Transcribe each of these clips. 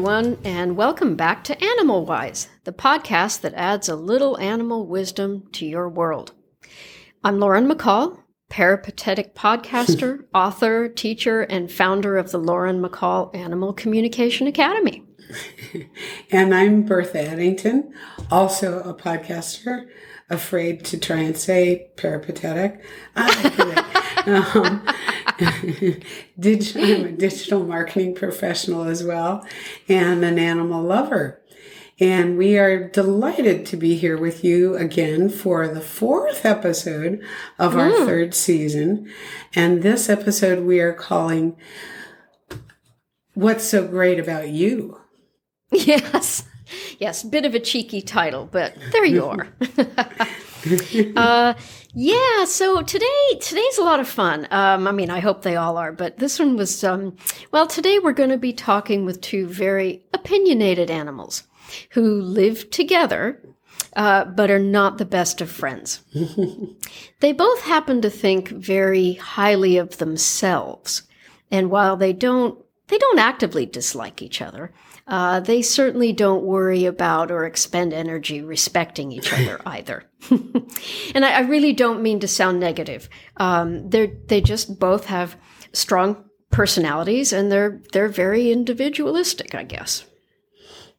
Everyone, and welcome back to Animal Wise, the podcast that adds a little animal wisdom to your world. I'm Lauren McCall, peripatetic podcaster, author, teacher, and founder of the Lauren McCall Animal Communication Academy. and I'm Bertha Eddington, also a podcaster, afraid to try and say peripatetic. um, I'm a digital marketing professional as well, and an animal lover. And we are delighted to be here with you again for the fourth episode of our mm. third season. And this episode we are calling What's So Great About You? Yes. Yes, bit of a cheeky title, but there you are. uh, yeah, so today today's a lot of fun. Um, I mean, I hope they all are, but this one was um, well. Today we're going to be talking with two very opinionated animals who live together, uh, but are not the best of friends. they both happen to think very highly of themselves, and while they don't, they don't actively dislike each other. Uh, they certainly don't worry about or expend energy respecting each other either. and I, I, really don't mean to sound negative. Um, they they just both have strong personalities, and they're they're very individualistic, I guess.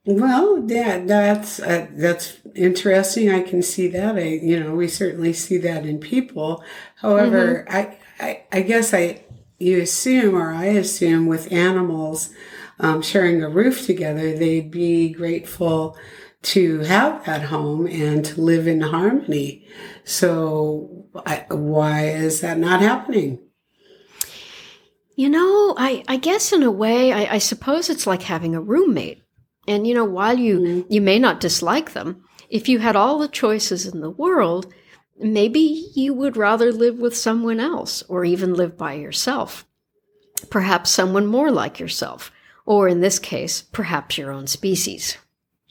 Well, yeah, that's uh, that's interesting. I can see that. I, you know, we certainly see that in people. However, mm-hmm. I, I, I guess I, you assume, or I assume, with animals um, sharing a roof together, they'd be grateful to have that home and to live in harmony. So, I, why is that not happening? You know, I, I guess in a way, I, I suppose it's like having a roommate. And you know, while you mm-hmm. you may not dislike them, if you had all the choices in the world, maybe you would rather live with someone else or even live by yourself. Perhaps someone more like yourself, or in this case, perhaps your own species.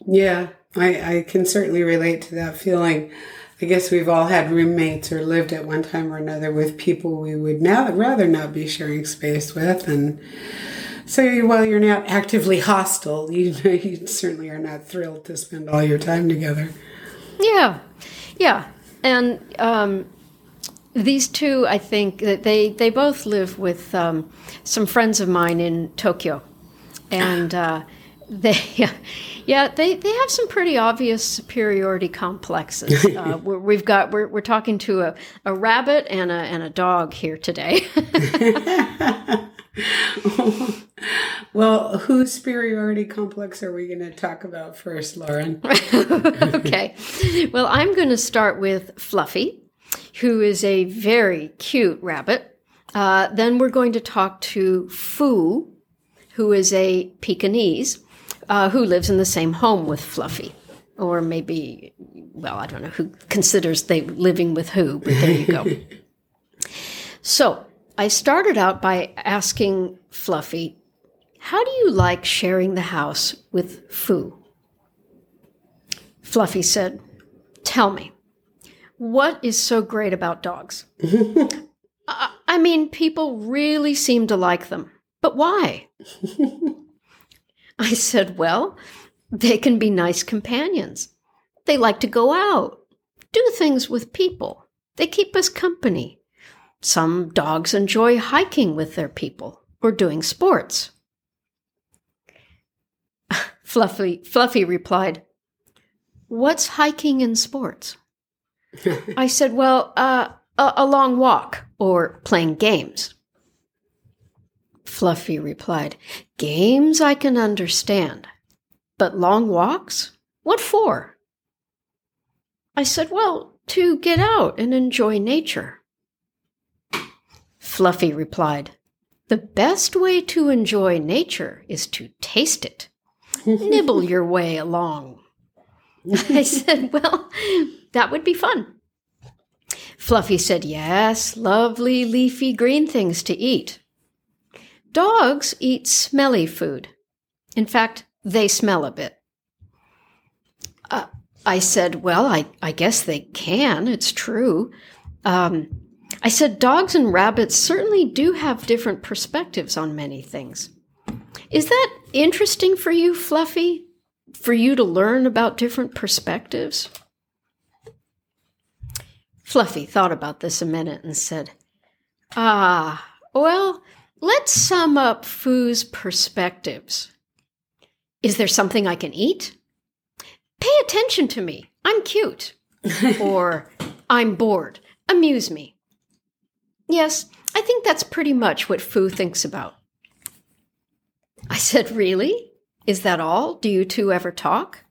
Yeah, I, I can certainly relate to that feeling. I guess we've all had roommates or lived at one time or another with people we would now rather not be sharing space with, and so while you're not actively hostile, you, you certainly are not thrilled to spend all your time together. Yeah, yeah, and um, these two, I think that they they both live with um, some friends of mine in Tokyo, and uh, they yeah they, they have some pretty obvious superiority complexes. Uh, we have got we're, we're talking to a, a rabbit and a and a dog here today. well, whose superiority complex are we going to talk about first, Lauren? okay. Well, I'm going to start with Fluffy, who is a very cute rabbit. Uh, then we're going to talk to Foo, who is a Pekingese, uh, who lives in the same home with Fluffy. Or maybe, well, I don't know who considers they living with who, but there you go. so I started out by asking Fluffy, How do you like sharing the house with Foo? Fluffy said, Tell me, what is so great about dogs? I mean, people really seem to like them, but why? I said, Well, they can be nice companions. They like to go out, do things with people. They keep us company. Some dogs enjoy hiking with their people or doing sports. Fluffy, Fluffy replied, What's hiking and sports? I said, Well, uh, a, a long walk or playing games. Fluffy replied, Games I can understand, but long walks? What for? I said, Well, to get out and enjoy nature. Fluffy replied, The best way to enjoy nature is to taste it. Nibble your way along. I said, Well, that would be fun. Fluffy said, Yes, lovely leafy green things to eat. Dogs eat smelly food. In fact, they smell a bit. Uh, I said, Well, I, I guess they can. It's true. Um, I said dogs and rabbits certainly do have different perspectives on many things. Is that interesting for you, Fluffy? For you to learn about different perspectives? Fluffy thought about this a minute and said, Ah, well, let's sum up Foo's perspectives. Is there something I can eat? Pay attention to me. I'm cute. or I'm bored. Amuse me. Yes, I think that's pretty much what Foo thinks about. I said, Really? Is that all? Do you two ever talk?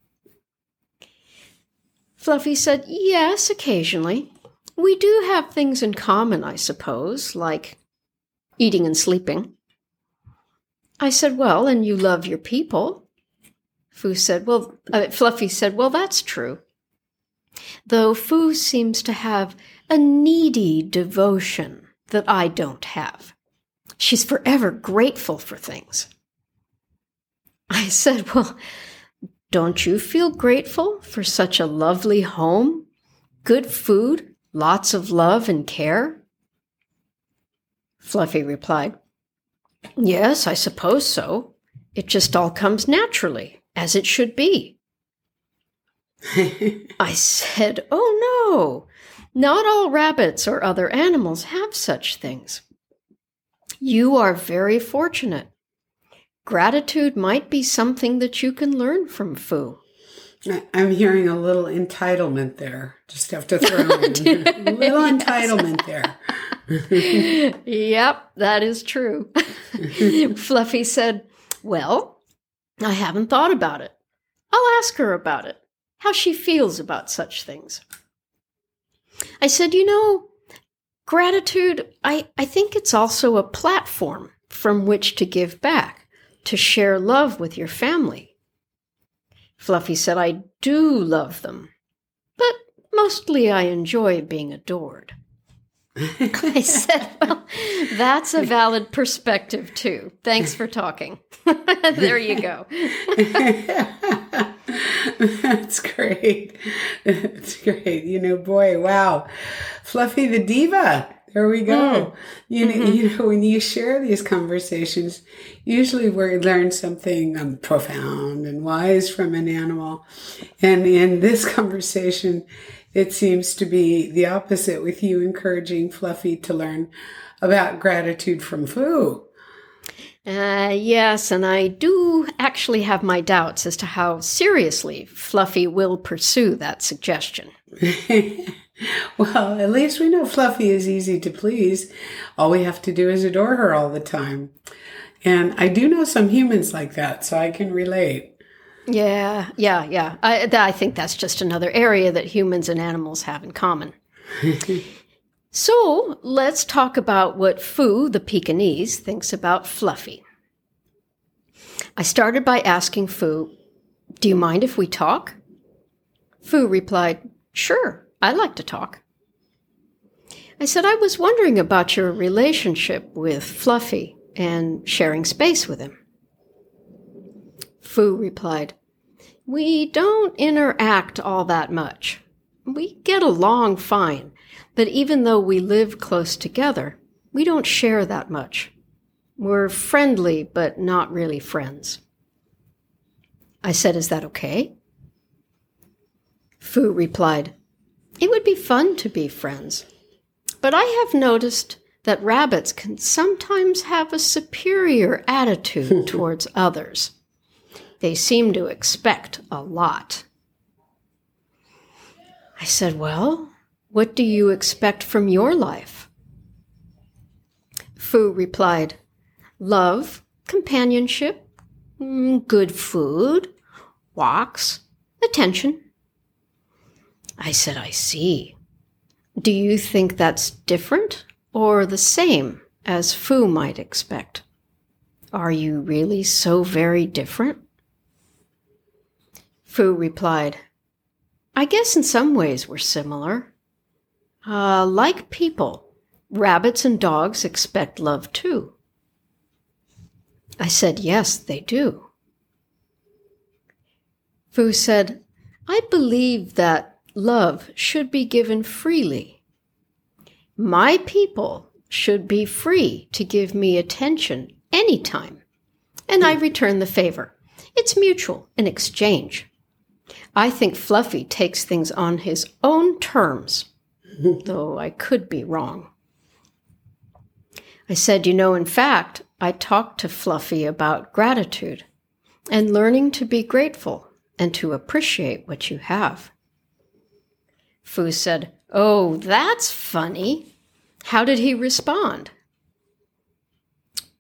Fluffy said, Yes, occasionally. We do have things in common, I suppose, like eating and sleeping. I said, Well, and you love your people. Foo said, Well, uh, Fluffy said, Well, that's true. Though Foo seems to have a needy devotion that I don't have. She's forever grateful for things. I said, Well, don't you feel grateful for such a lovely home, good food, lots of love and care? Fluffy replied, Yes, I suppose so. It just all comes naturally, as it should be. I said, Oh no, not all rabbits or other animals have such things. You are very fortunate. Gratitude might be something that you can learn from Foo. I'm hearing a little entitlement there. Just have to throw in a little entitlement there. yep, that is true. Fluffy said, Well, I haven't thought about it. I'll ask her about it, how she feels about such things. I said, You know, gratitude, I, I think it's also a platform from which to give back, to share love with your family. Fluffy said, I do love them, but mostly I enjoy being adored. I said, Well, that's a valid perspective, too. Thanks for talking. there you go. that's great. That's great. You know, boy, wow. Fluffy the Diva. There we go. Mm. You know, mm-hmm. you know, when you share these conversations, usually we learn something um, profound and wise from an animal. And in this conversation, it seems to be the opposite with you encouraging Fluffy to learn about gratitude from Foo. Uh, yes, and I do actually have my doubts as to how seriously Fluffy will pursue that suggestion. well, at least we know Fluffy is easy to please. All we have to do is adore her all the time. And I do know some humans like that, so I can relate. Yeah, yeah, yeah. I, I think that's just another area that humans and animals have in common. so let's talk about what Foo, the Pekingese, thinks about Fluffy. I started by asking Foo, Do you mind if we talk? Foo replied, Sure, I like to talk. I said, I was wondering about your relationship with Fluffy and sharing space with him. Foo replied, We don't interact all that much. We get along fine, but even though we live close together, we don't share that much. We're friendly, but not really friends. I said, Is that okay? Foo replied, it would be fun to be friends. But I have noticed that rabbits can sometimes have a superior attitude towards others. They seem to expect a lot. I said, Well, what do you expect from your life? Foo replied, Love, companionship, mm, good food, walks, attention. I said, I see. Do you think that's different or the same as Foo might expect? Are you really so very different? Foo replied, I guess in some ways we're similar. Uh, like people, rabbits and dogs expect love too. I said, Yes, they do. Foo said, I believe that love should be given freely. My people should be free to give me attention anytime, and I return the favor. It's mutual, an exchange. I think Fluffy takes things on his own terms, though I could be wrong. I said, You know, in fact, I talked to Fluffy about gratitude and learning to be grateful and to appreciate what you have. Fu said, Oh, that's funny. How did he respond?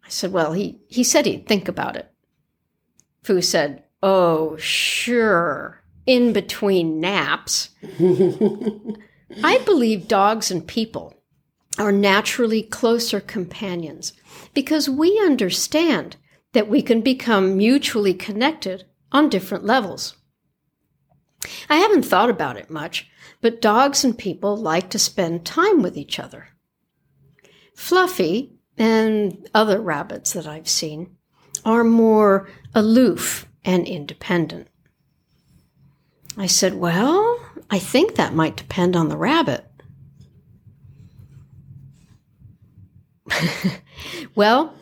I said, Well, he, he said he'd think about it. Fu said, Oh, sure, in between naps. I believe dogs and people are naturally closer companions because we understand that we can become mutually connected on different levels. I haven't thought about it much, but dogs and people like to spend time with each other. Fluffy and other rabbits that I've seen are more aloof and independent. I said, Well, I think that might depend on the rabbit. well,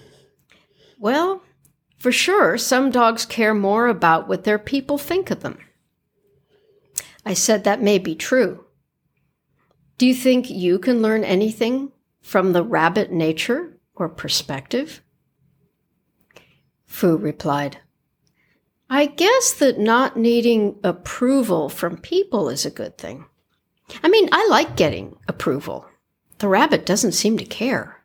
well, for sure, some dogs care more about what their people think of them. I said that may be true. Do you think you can learn anything from the rabbit nature or perspective? Fu replied, I guess that not needing approval from people is a good thing. I mean, I like getting approval. The rabbit doesn't seem to care.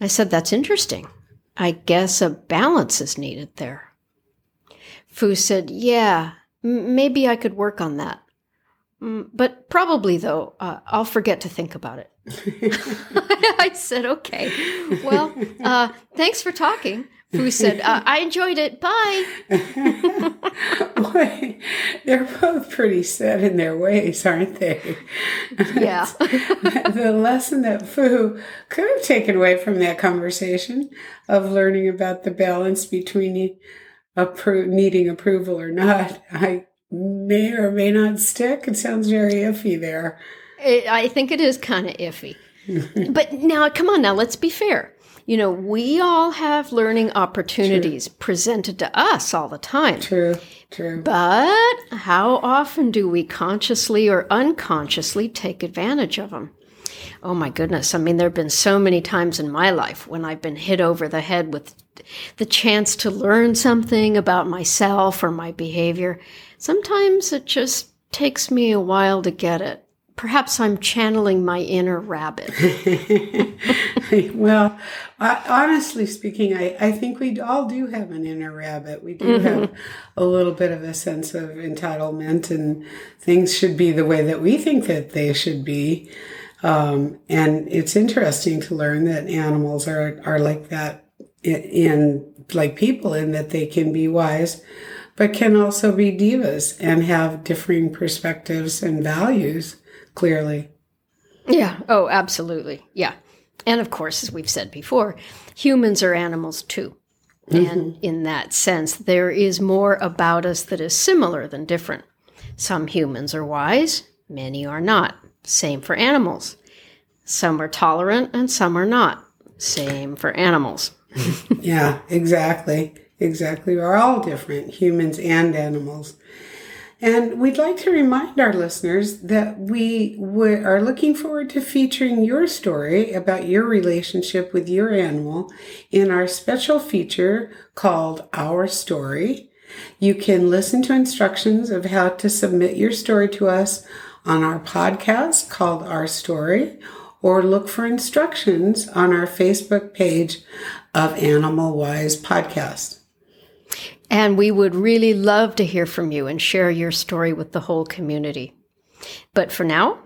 I said, That's interesting. I guess a balance is needed there. Fu said, Yeah, maybe I could work on that. Mm, but probably, though, uh, I'll forget to think about it. I said, okay. Well, uh, thanks for talking. Fu said, uh, I enjoyed it. Bye. Boy, they're both pretty set in their ways, aren't they? Yeah. the lesson that Fu could have taken away from that conversation of learning about the balance between appro- needing approval or not, I may or may not stick. It sounds very iffy there. It, I think it is kind of iffy. but now, come on, now let's be fair. You know, we all have learning opportunities true. presented to us all the time. True, true. But how often do we consciously or unconsciously take advantage of them? Oh my goodness. I mean, there have been so many times in my life when I've been hit over the head with the chance to learn something about myself or my behavior. Sometimes it just takes me a while to get it. Perhaps I'm channeling my inner rabbit. well, honestly speaking, I, I think we all do have an inner rabbit. We do mm-hmm. have a little bit of a sense of entitlement, and things should be the way that we think that they should be. Um, and it's interesting to learn that animals are, are like that in, in like people in that they can be wise but can also be divas and have differing perspectives and values, clearly. Yeah. Oh, absolutely. Yeah. And of course, as we've said before, humans are animals too. Mm-hmm. And in that sense, there is more about us that is similar than different. Some humans are wise, many are not. Same for animals. Some are tolerant and some are not. Same for animals. yeah, exactly. Exactly. We're all different, humans and animals. And we'd like to remind our listeners that we are looking forward to featuring your story about your relationship with your animal in our special feature called Our Story. You can listen to instructions of how to submit your story to us on our podcast called Our Story or look for instructions on our Facebook page of Animal Wise Podcast. And we would really love to hear from you and share your story with the whole community. But for now,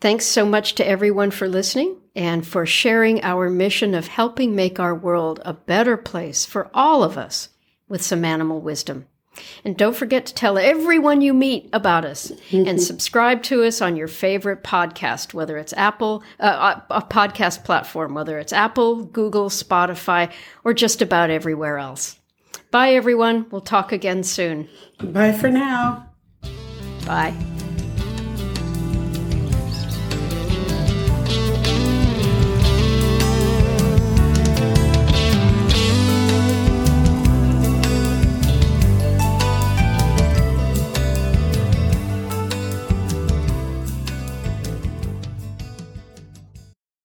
thanks so much to everyone for listening and for sharing our mission of helping make our world a better place for all of us with some animal wisdom. And don't forget to tell everyone you meet about us and subscribe to us on your favorite podcast, whether it's Apple, uh, a podcast platform, whether it's Apple, Google, Spotify, or just about everywhere else. Bye, everyone. We'll talk again soon. Bye for now. Bye.